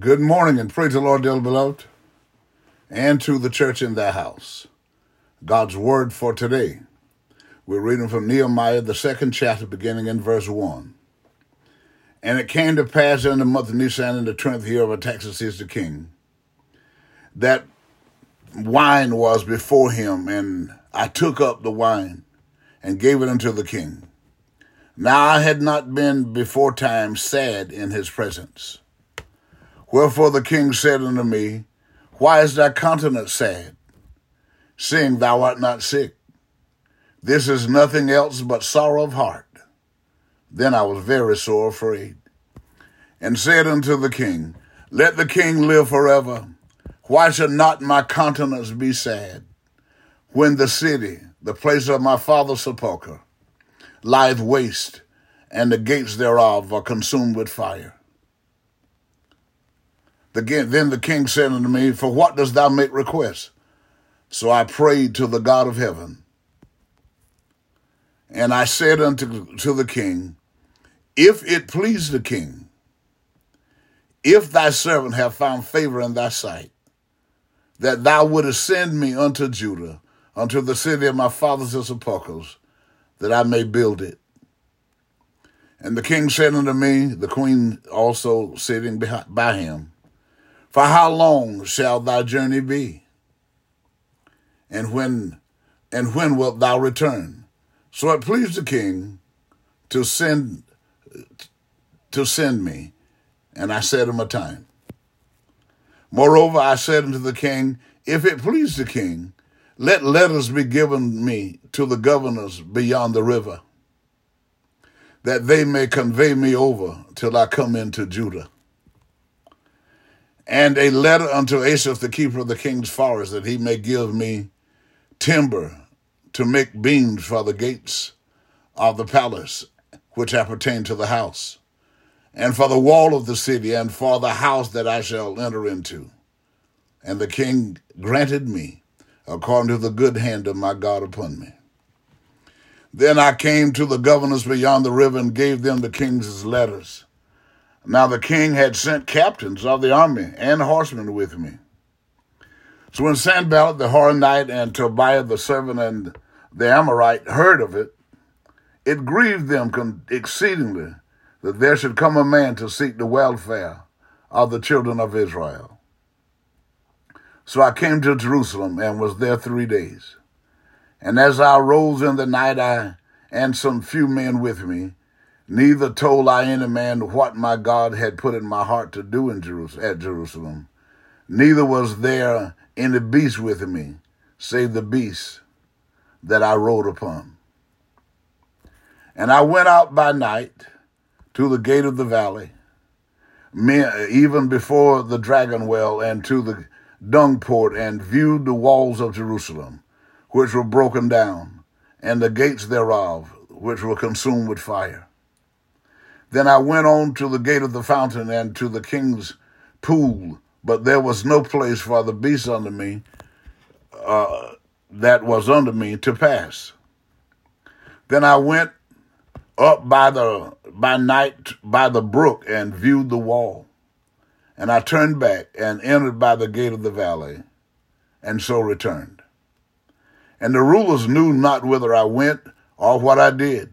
Good morning and praise the Lord, dearly beloved, and to the church in their house. God's word for today. We're reading from Nehemiah, the second chapter, beginning in verse 1. And it came to pass in the month of Nisan in the twentieth year of Artaxerxes the king, that wine was before him, and I took up the wine and gave it unto the king. Now I had not been before time sad in his presence. Wherefore the king said unto me, Why is thy countenance sad, seeing thou art not sick? This is nothing else but sorrow of heart. Then I was very sore afraid, and said unto the king, Let the king live forever. Why should not my countenance be sad, when the city, the place of my father's sepulchre, lieth waste, and the gates thereof are consumed with fire? Then the king said unto me, For what dost thou make request? So I prayed to the God of heaven. And I said unto to the king, If it please the king, if thy servant have found favor in thy sight, that thou wouldest send me unto Judah, unto the city of my fathers' sepulchres, that I may build it. And the king said unto me, the queen also sitting by him, For how long shall thy journey be? And when and when wilt thou return? So it pleased the king to send to send me, and I said him a time. Moreover, I said unto the king, If it please the king, let letters be given me to the governors beyond the river, that they may convey me over till I come into Judah. And a letter unto Asaph, the keeper of the king's forest, that he may give me timber to make beams for the gates of the palace, which appertain to the house, and for the wall of the city, and for the house that I shall enter into. And the king granted me, according to the good hand of my God upon me. Then I came to the governors beyond the river and gave them the king's letters. Now the king had sent captains of the army and horsemen with me. So when Sanballat the Horonite and Tobiah the servant and the Amorite heard of it, it grieved them exceedingly that there should come a man to seek the welfare of the children of Israel. So I came to Jerusalem and was there three days. And as I rose in the night, I and some few men with me, neither told I any man what my God had put in my heart to do in Jerusalem, at Jerusalem. Neither was there any beast with me, save the beast that I rode upon. And I went out by night to the gate of the valley, even before the dragon well, and to the dung port, and viewed the walls of Jerusalem, which were broken down, and the gates thereof, which were consumed with fire. Then I went on to the gate of the fountain and to the king's pool, but there was no place for the beast under me uh, that was under me to pass. Then I went up by the by night by the brook and viewed the wall. And I turned back and entered by the gate of the valley, and so returned. And the rulers knew not whither I went or what I did.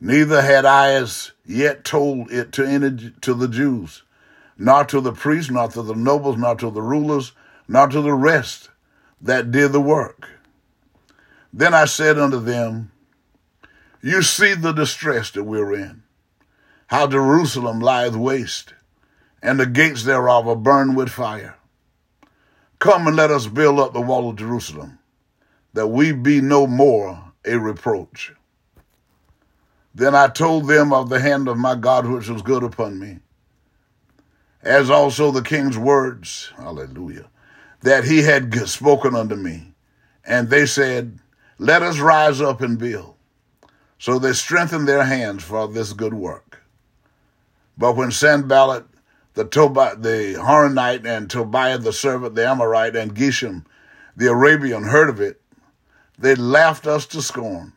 Neither had I as yet told it to any to the Jews, not to the priests, not to the nobles, not to the rulers, not to the rest that did the work. Then I said unto them, You see the distress that we're in, how Jerusalem lieth waste, and the gates thereof are burned with fire. Come and let us build up the wall of Jerusalem, that we be no more a reproach. Then I told them of the hand of my God which was good upon me, as also the king's words, hallelujah, that he had spoken unto me. And they said, Let us rise up and build. So they strengthened their hands for this good work. But when Sanballat, the, Tobi- the Horonite, and Tobiah the servant, the Amorite, and Geshem the Arabian heard of it, they laughed us to scorn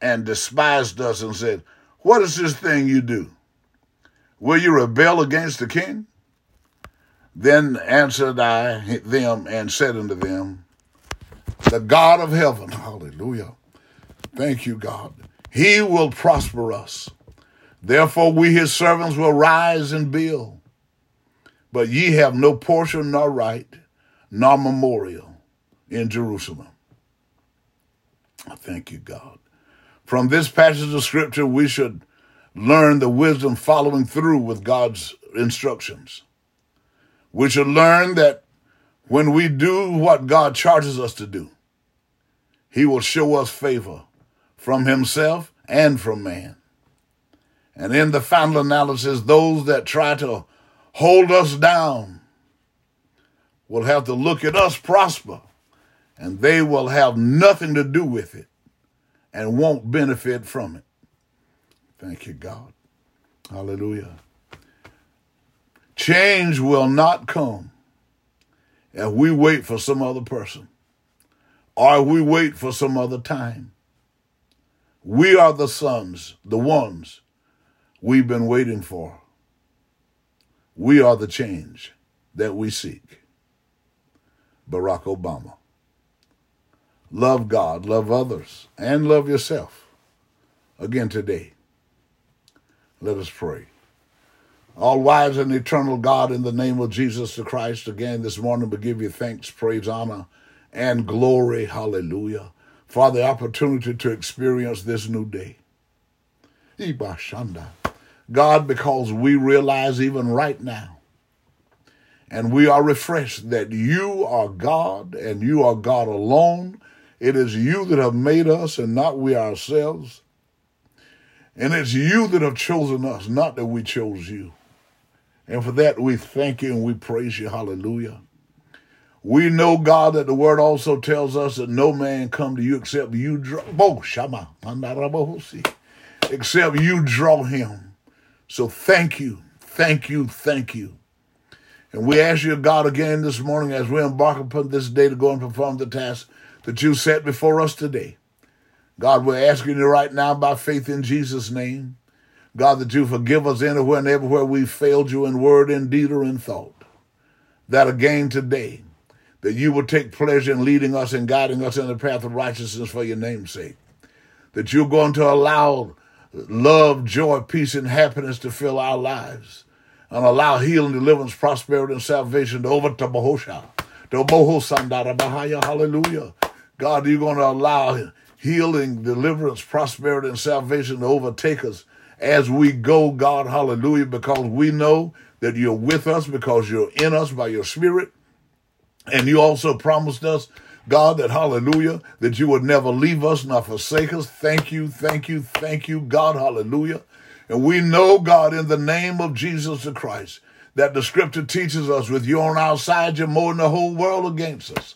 and despised us and said, What is this thing you do? Will you rebel against the king? Then answered I them and said unto them, The God of heaven, hallelujah, thank you, God, he will prosper us. Therefore we his servants will rise and build. But ye have no portion nor right, nor memorial in Jerusalem. I thank you, God. From this passage of scripture, we should learn the wisdom following through with God's instructions. We should learn that when we do what God charges us to do, He will show us favor from Himself and from man. And in the final analysis, those that try to hold us down will have to look at us prosper, and they will have nothing to do with it and won't benefit from it. Thank you, God. Hallelujah. Change will not come if we wait for some other person or we wait for some other time. We are the sons, the ones we've been waiting for. We are the change that we seek. Barack Obama. Love God, love others, and love yourself. Again today. Let us pray. All wise and eternal God, in the name of Jesus the Christ, again this morning we give you thanks, praise, honor, and glory. Hallelujah. For the opportunity to experience this new day. God, because we realize even right now, and we are refreshed that you are God and you are God alone. It is you that have made us and not we ourselves. And it's you that have chosen us, not that we chose you. And for that, we thank you and we praise you. Hallelujah. We know, God, that the word also tells us that no man come to you except you draw, except you draw him. So thank you, thank you, thank you. And we ask you, God, again this morning as we embark upon this day to go and perform the task that you set before us today. God, we're asking you right now by faith in Jesus' name God, that you forgive us anywhere and everywhere we've failed you in word, in deed, or in thought. That again today, that you will take pleasure in leading us and guiding us in the path of righteousness for your name's sake. That you're going to allow love, joy, peace, and happiness to fill our lives and allow healing, deliverance, prosperity, and salvation to over to Bahosha. To Bahosandara Hallelujah. God, you're going to allow healing, deliverance, prosperity, and salvation to overtake us as we go, God, hallelujah, because we know that you're with us, because you're in us by your spirit. And you also promised us, God, that hallelujah, that you would never leave us nor forsake us. Thank you, thank you, thank you, God, hallelujah. And we know, God, in the name of Jesus the Christ, that the scripture teaches us with you on our side, you're more than the whole world against us.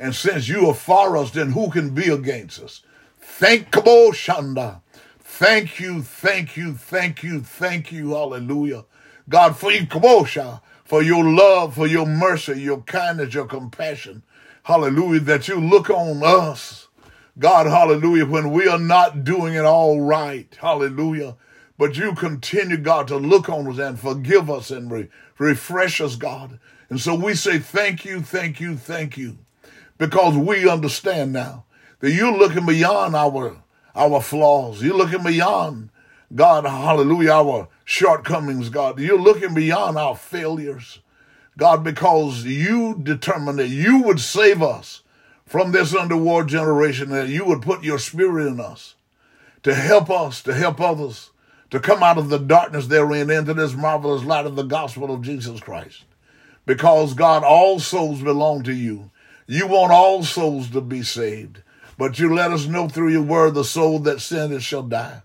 And since you are for us, then who can be against us? Thank Shanda. Thank you, thank you, thank you, thank you, hallelujah. God, for you, Kabosha, for your love, for your mercy, your kindness, your compassion. Hallelujah, that you look on us. God, hallelujah, when we are not doing it all right. Hallelujah. But you continue, God, to look on us and forgive us and re- refresh us, God. And so we say thank you, thank you, thank you. Because we understand now that you're looking beyond our our flaws. You're looking beyond, God, hallelujah, our shortcomings, God. You're looking beyond our failures, God, because you determined that you would save us from this underworld generation, that you would put your spirit in us to help us, to help others, to come out of the darkness therein into this marvelous light of the gospel of Jesus Christ. Because, God, all souls belong to you. You want all souls to be saved. But you let us know through your word the soul that sinneth shall die.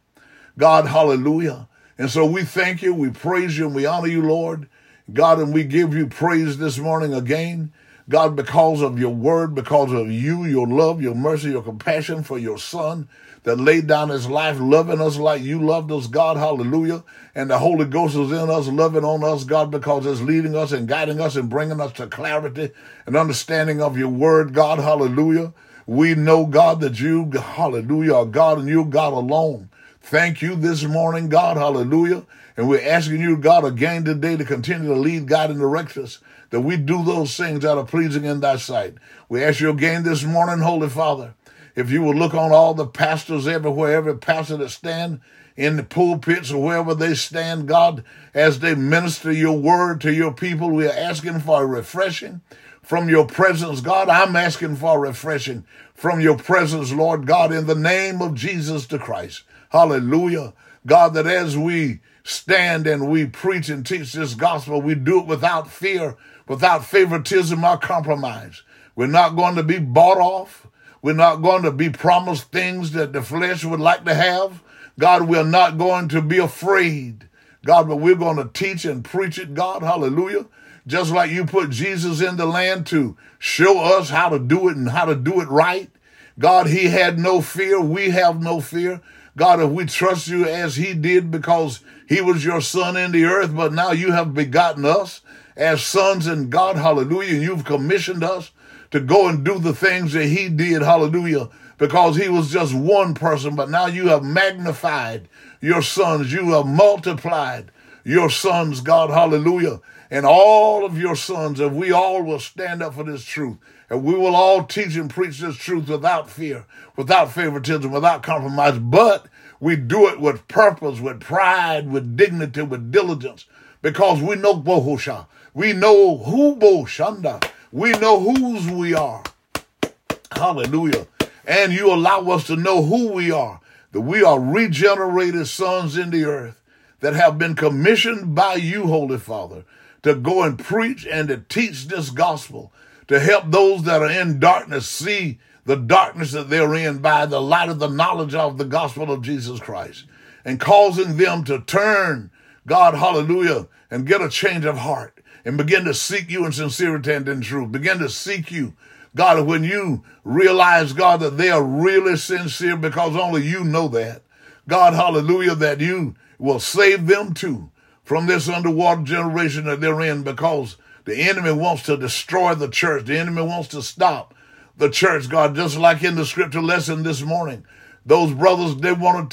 God, hallelujah. And so we thank you, we praise you, and we honor you, Lord. God, and we give you praise this morning again. God, because of your word, because of you, your love, your mercy, your compassion for your son that laid down his life loving us like you loved us, God, hallelujah. And the Holy Ghost is in us, loving on us, God, because it's leading us and guiding us and bringing us to clarity and understanding of your word, God, hallelujah. We know, God, that you, hallelujah, are God and you, God alone. Thank you this morning, God, hallelujah. And we're asking you, God, again today to continue to lead, God, and direct us, that we do those things that are pleasing in thy sight. We ask you again this morning, Holy Father, if you will look on all the pastors everywhere, every pastor that stand in the pulpits or wherever they stand, God, as they minister your word to your people, we are asking for a refreshing from your presence, God. I'm asking for a refreshing from your presence, Lord God, in the name of Jesus the Christ. Hallelujah. God, that as we stand and we preach and teach this gospel, we do it without fear, without favoritism or compromise. We're not going to be bought off. We're not going to be promised things that the flesh would like to have. God, we're not going to be afraid. God, but we're going to teach and preach it, God. Hallelujah. Just like you put Jesus in the land to show us how to do it and how to do it right. God, he had no fear. We have no fear. God, if we trust you as he did because he was your son in the earth, but now you have begotten us as sons in God, hallelujah. You've commissioned us to go and do the things that he did, hallelujah, because he was just one person, but now you have magnified your sons. You have multiplied your sons, God, hallelujah. And all of your sons, if we all will stand up for this truth, and we will all teach and preach this truth without fear, without favoritism, without compromise, but we do it with purpose, with pride, with dignity, with diligence, because we know Bohosha. We know who Boshanda. We know whose we are. Hallelujah. And you allow us to know who we are, that we are regenerated sons in the earth that have been commissioned by you, Holy Father, to go and preach and to teach this gospel to help those that are in darkness see the darkness that they're in by the light of the knowledge of the gospel of Jesus Christ and causing them to turn, God, hallelujah, and get a change of heart and begin to seek you in sincerity and in truth. Begin to seek you. God, when you realize, God, that they are really sincere because only you know that. God, hallelujah, that you will save them too from this underwater generation that they're in because the enemy wants to destroy the church. The enemy wants to stop the church, God, just like in the scripture lesson this morning. Those brothers, they wanted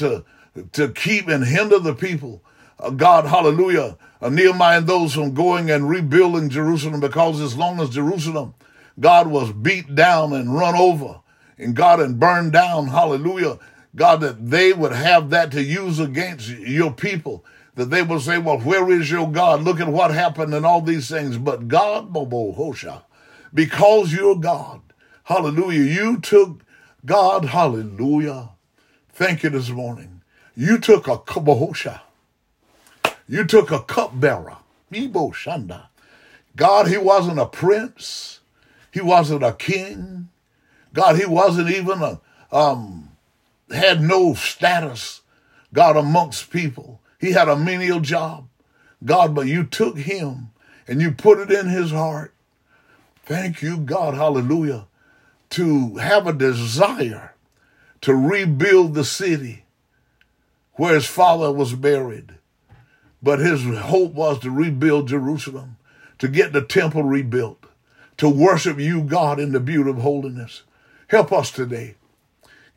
to, to keep and hinder the people. Uh, God, hallelujah. Nehemiah and those from going and rebuilding Jerusalem because as long as Jerusalem, God was beat down and run over and God and burned down, hallelujah. God, that they would have that to use against your people that they will say, well, where is your God? Look at what happened and all these things. But God, Bobo Hosha, because you're God, hallelujah, you took God, hallelujah. Thank you this morning. You took a Hosha. You took a cupbearer, Ibo Shanda. God, he wasn't a prince. He wasn't a king. God, he wasn't even a, um, had no status, God, amongst people. He had a menial job. God, but you took him and you put it in his heart. Thank you, God, hallelujah, to have a desire to rebuild the city where his father was buried. But his hope was to rebuild Jerusalem, to get the temple rebuilt, to worship you, God, in the beauty of holiness. Help us today.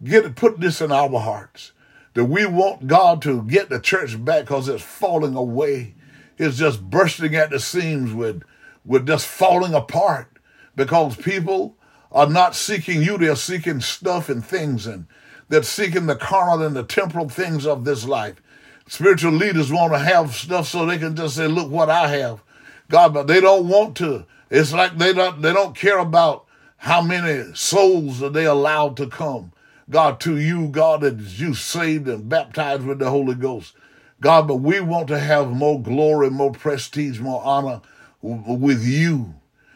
Get put this in our hearts that we want God to get the church back because it's falling away. It's just bursting at the seams with, with just falling apart because people are not seeking you. They're seeking stuff and things and they're seeking the carnal and the temporal things of this life. Spiritual leaders want to have stuff so they can just say, look what I have. God, but they don't want to. It's like they don't, they don't care about how many souls are they allowed to come. God, to you, God, that you saved and baptized with the Holy Ghost. God, but we want to have more glory, more prestige, more honor with you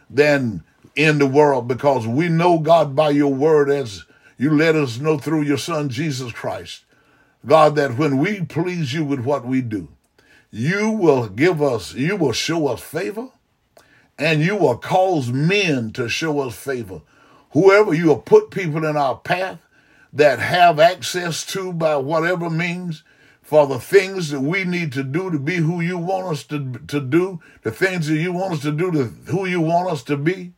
than in the world because we know, God, by your word, as you let us know through your Son, Jesus Christ, God, that when we please you with what we do, you will give us, you will show us favor, and you will cause men to show us favor. Whoever you will put people in our path, that have access to by whatever means for the things that we need to do to be who you want us to, to do, the things that you want us to do to who you want us to be.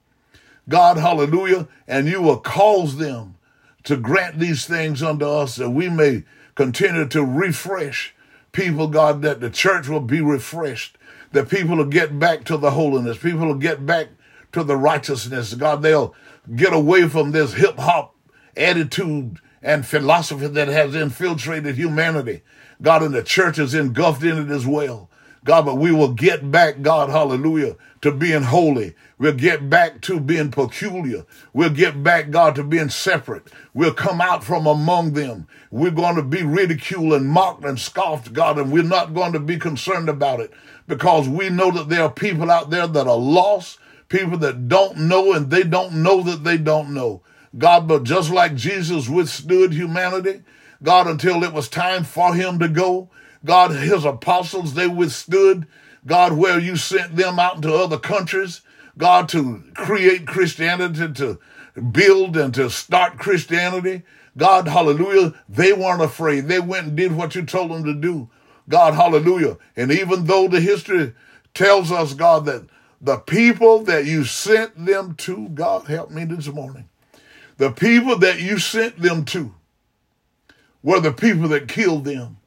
God, hallelujah, and you will cause them to grant these things unto us that we may continue to refresh people, God, that the church will be refreshed, that people will get back to the holiness, people will get back to the righteousness. God, they'll get away from this hip hop attitude and philosophy that has infiltrated humanity. God, and the church is engulfed in it as well. God, but we will get back, God, hallelujah, to being holy. We'll get back to being peculiar. We'll get back, God, to being separate. We'll come out from among them. We're going to be ridiculed and mocked and scoffed, God, and we're not going to be concerned about it because we know that there are people out there that are lost, people that don't know and they don't know that they don't know. God, but just like Jesus withstood humanity, God, until it was time for him to go, God, his apostles, they withstood, God, where you sent them out into other countries, God, to create Christianity, to build and to start Christianity. God, hallelujah, they weren't afraid. They went and did what you told them to do. God, hallelujah. And even though the history tells us, God, that the people that you sent them to, God, help me this morning. The people that you sent them to were the people that killed them.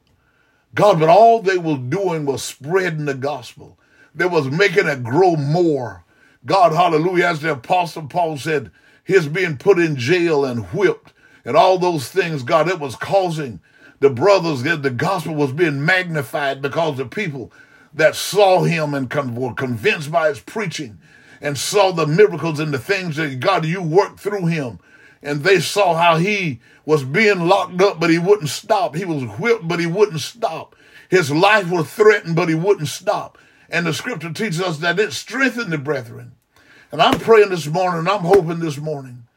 God, but all they were doing was spreading the gospel. They was making it grow more. God, hallelujah, as the apostle Paul said, his being put in jail and whipped and all those things, God, it was causing the brothers, that the gospel was being magnified because the people that saw him and were convinced by his preaching and saw the miracles and the things that God, you worked through him. And they saw how he was being locked up, but he wouldn't stop. He was whipped, but he wouldn't stop. His life was threatened, but he wouldn't stop. And the scripture teaches us that it strengthened the brethren. And I'm praying this morning, I'm hoping this morning,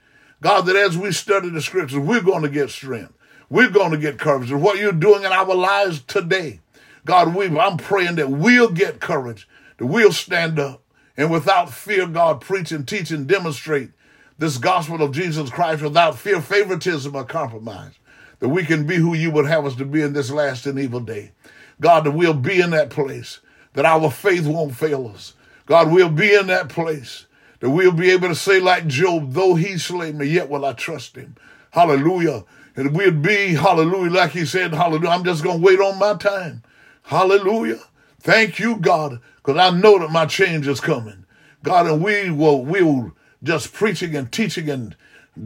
God, that as we study the scriptures, we're going to get strength. We're going to get courage. And what you're doing in our lives today, God, we, I'm praying that we'll get courage, that we'll stand up and without fear, God, preach and teach and demonstrate this gospel of Jesus Christ without fear, favoritism, or compromise. That we can be who you would have us to be in this last and evil day. God, that we'll be in that place, that our faith won't fail us. God, we'll be in that place, that we'll be able to say, like Job, though he slay me, yet will I trust him. Hallelujah. And we'll be, hallelujah, like he said, hallelujah, I'm just going to wait on my time. Hallelujah. Thank you, God, because I know that my change is coming. God, and we will, we will just preaching and teaching and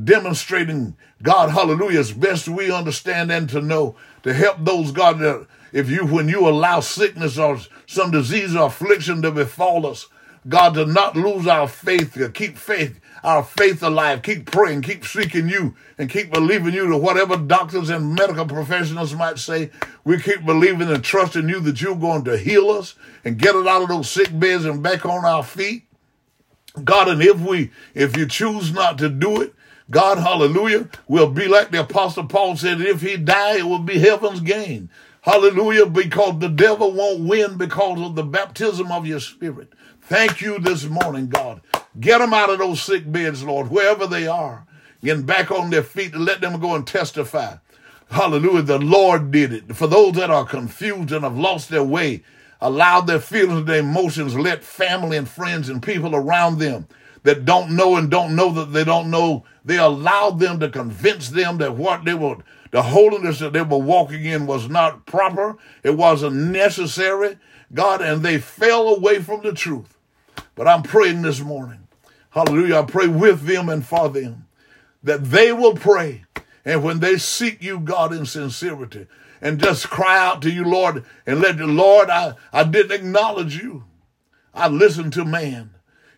demonstrating God, hallelujah, as best we understand and to know to help those, God, that if you, when you allow sickness or some disease or affliction to befall us, God, to not lose our faith, to keep faith, our faith alive, keep praying, keep seeking you, and keep believing you to whatever doctors and medical professionals might say. We keep believing and trusting you that you're going to heal us and get us out of those sick beds and back on our feet. God, and if we, if you choose not to do it, God, hallelujah, will be like the apostle Paul said, if he die, it will be heaven's gain. Hallelujah, because the devil won't win because of the baptism of your spirit. Thank you this morning, God. Get them out of those sick beds, Lord, wherever they are. Get back on their feet and let them go and testify. Hallelujah, the Lord did it. For those that are confused and have lost their way, allow their feelings and their emotions, let family and friends and people around them that don't know and don't know that they don't know, they allowed them to convince them that what they were, the holiness that they were walking in was not proper, it wasn't necessary, God, and they fell away from the truth. But I'm praying this morning, hallelujah, I pray with them and for them, that they will pray. And when they seek you, God, in sincerity, and just cry out to you, Lord, and let the Lord, I, I didn't acknowledge you. I listened to man.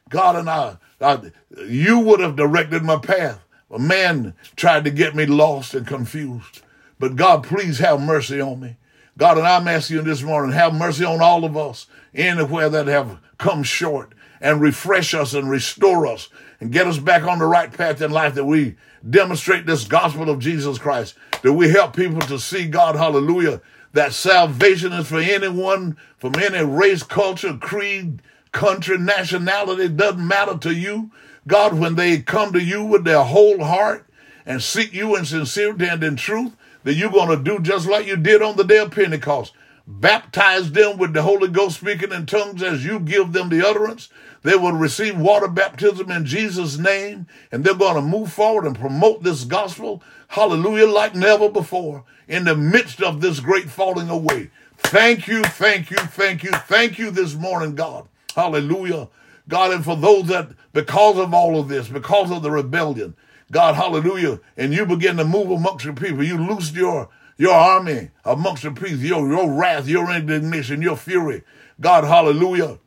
God and I, I, you would have directed my path. But man tried to get me lost and confused. But God, please have mercy on me. God, and I'm asking you this morning, have mercy on all of us anywhere that have come short and refresh us and restore us and get us back on the right path in life that we demonstrate this gospel of Jesus Christ, that we help people to see God, hallelujah, that salvation is for anyone from any race, culture, creed, country, nationality, doesn't matter to you. God, when they come to you with their whole heart and seek you in sincerity and in truth, that you're going to do just like you did on the day of Pentecost. Baptize them with the Holy Ghost speaking in tongues as you give them the utterance. They will receive water baptism in Jesus' name, and they're going to move forward and promote this gospel, hallelujah, like never before, in the midst of this great falling away. Thank you, thank you, thank you, thank you this morning, God. Hallelujah. God, and for those that, because of all of this, because of the rebellion, God, hallelujah, and you begin to move amongst your people, you loosed your your army amongst the priests, your, your wrath, your indignation, your fury. God, hallelujah.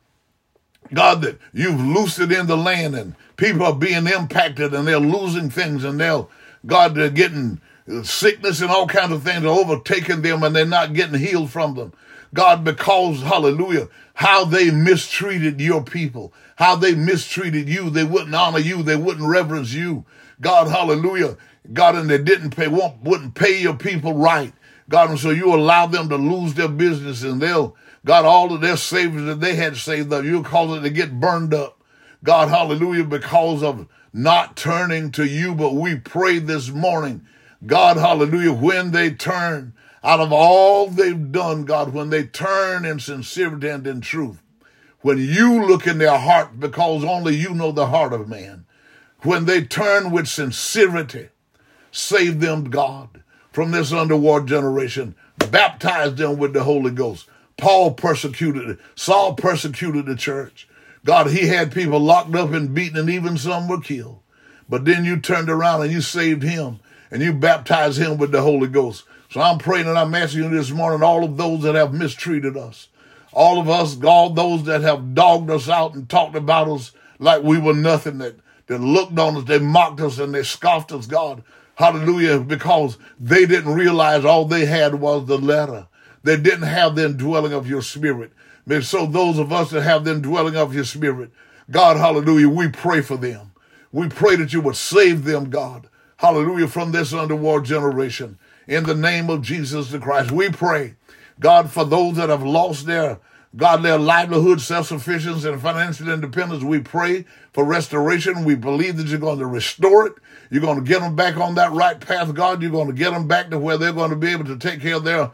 God, that you've loosed it in the land and people are being impacted and they're losing things and they'll, God, they're getting sickness and all kinds of things are overtaking them and they're not getting healed from them. God, because, hallelujah, how they mistreated your people, how they mistreated you. They wouldn't honor you. They wouldn't reverence you. God, hallelujah. God, and they didn't pay, wouldn't pay your people right. God, and so you allow them to lose their business and they'll, God, all of their savings that they had saved up, you'll cause it to get burned up. God, hallelujah, because of not turning to you. But we pray this morning, God, hallelujah, when they turn out of all they've done, God, when they turn in sincerity and in truth, when you look in their heart, because only you know the heart of man, when they turn with sincerity, save them, God, from this underworld generation, baptize them with the Holy Ghost. Paul persecuted, Saul persecuted the church. God, he had people locked up and beaten, and even some were killed. But then you turned around and you saved him and you baptized him with the Holy Ghost. So I'm praying and I'm asking you this morning, all of those that have mistreated us, all of us, all those that have dogged us out and talked about us like we were nothing, that, that looked on us, they mocked us and they scoffed us, God. Hallelujah, because they didn't realize all they had was the letter. They didn't have the indwelling of your spirit. And so those of us that have the indwelling of your spirit, God, hallelujah, we pray for them. We pray that you would save them, God. Hallelujah, from this underworld generation. In the name of Jesus the Christ, we pray, God, for those that have lost their God, their livelihood, self-sufficiency, and financial independence. We pray for restoration. We believe that you're going to restore it. You're going to get them back on that right path, God. You're going to get them back to where they're going to be able to take care of their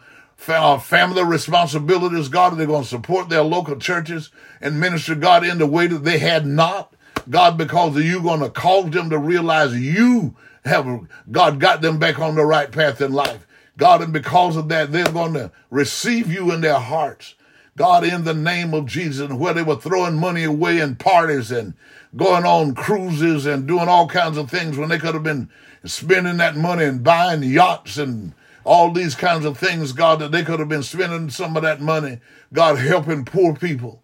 uh, family responsibilities, God. They're going to support their local churches and minister, God, in the way that they had not. God, because you're going to cause them to realize you have, God, got them back on the right path in life. God, and because of that, they're going to receive you in their hearts. God, in the name of Jesus, where they were throwing money away in parties and going on cruises and doing all kinds of things when they could have been spending that money and buying yachts and all these kinds of things, God, that they could have been spending some of that money, God, helping poor people,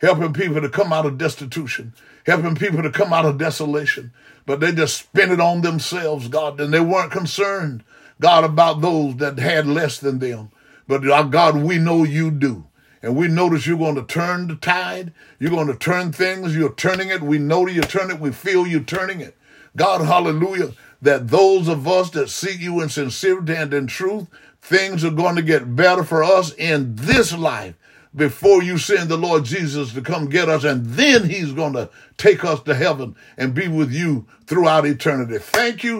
helping people to come out of destitution, helping people to come out of desolation. But they just spent it on themselves, God, and they weren't concerned, God, about those that had less than them. But uh, God, we know you do. And we notice you're going to turn the tide. You're going to turn things. You're turning it. We know you're turning it. We feel you turning it. God, hallelujah, that those of us that seek you in sincerity and in truth, things are going to get better for us in this life before you send the Lord Jesus to come get us. And then he's going to take us to heaven and be with you throughout eternity. Thank you.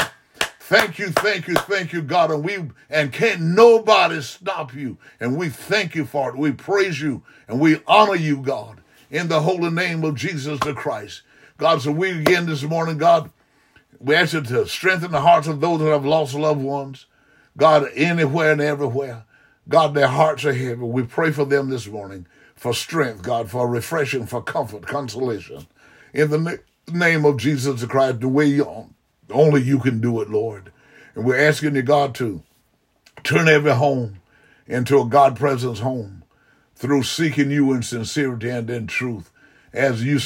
Thank you, thank you, thank you, God. And we and can't nobody stop you. And we thank you for it. We praise you and we honor you, God, in the holy name of Jesus the Christ. God, so we again this morning, God, we ask you to strengthen the hearts of those that have lost loved ones. God, anywhere and everywhere. God, their hearts are heavy. We pray for them this morning for strength, God, for refreshing, for comfort, consolation. In the name of Jesus Christ, the way you only you can do it, Lord. And we're asking you, God, to turn every home into a God presence home through seeking you in sincerity and in truth as you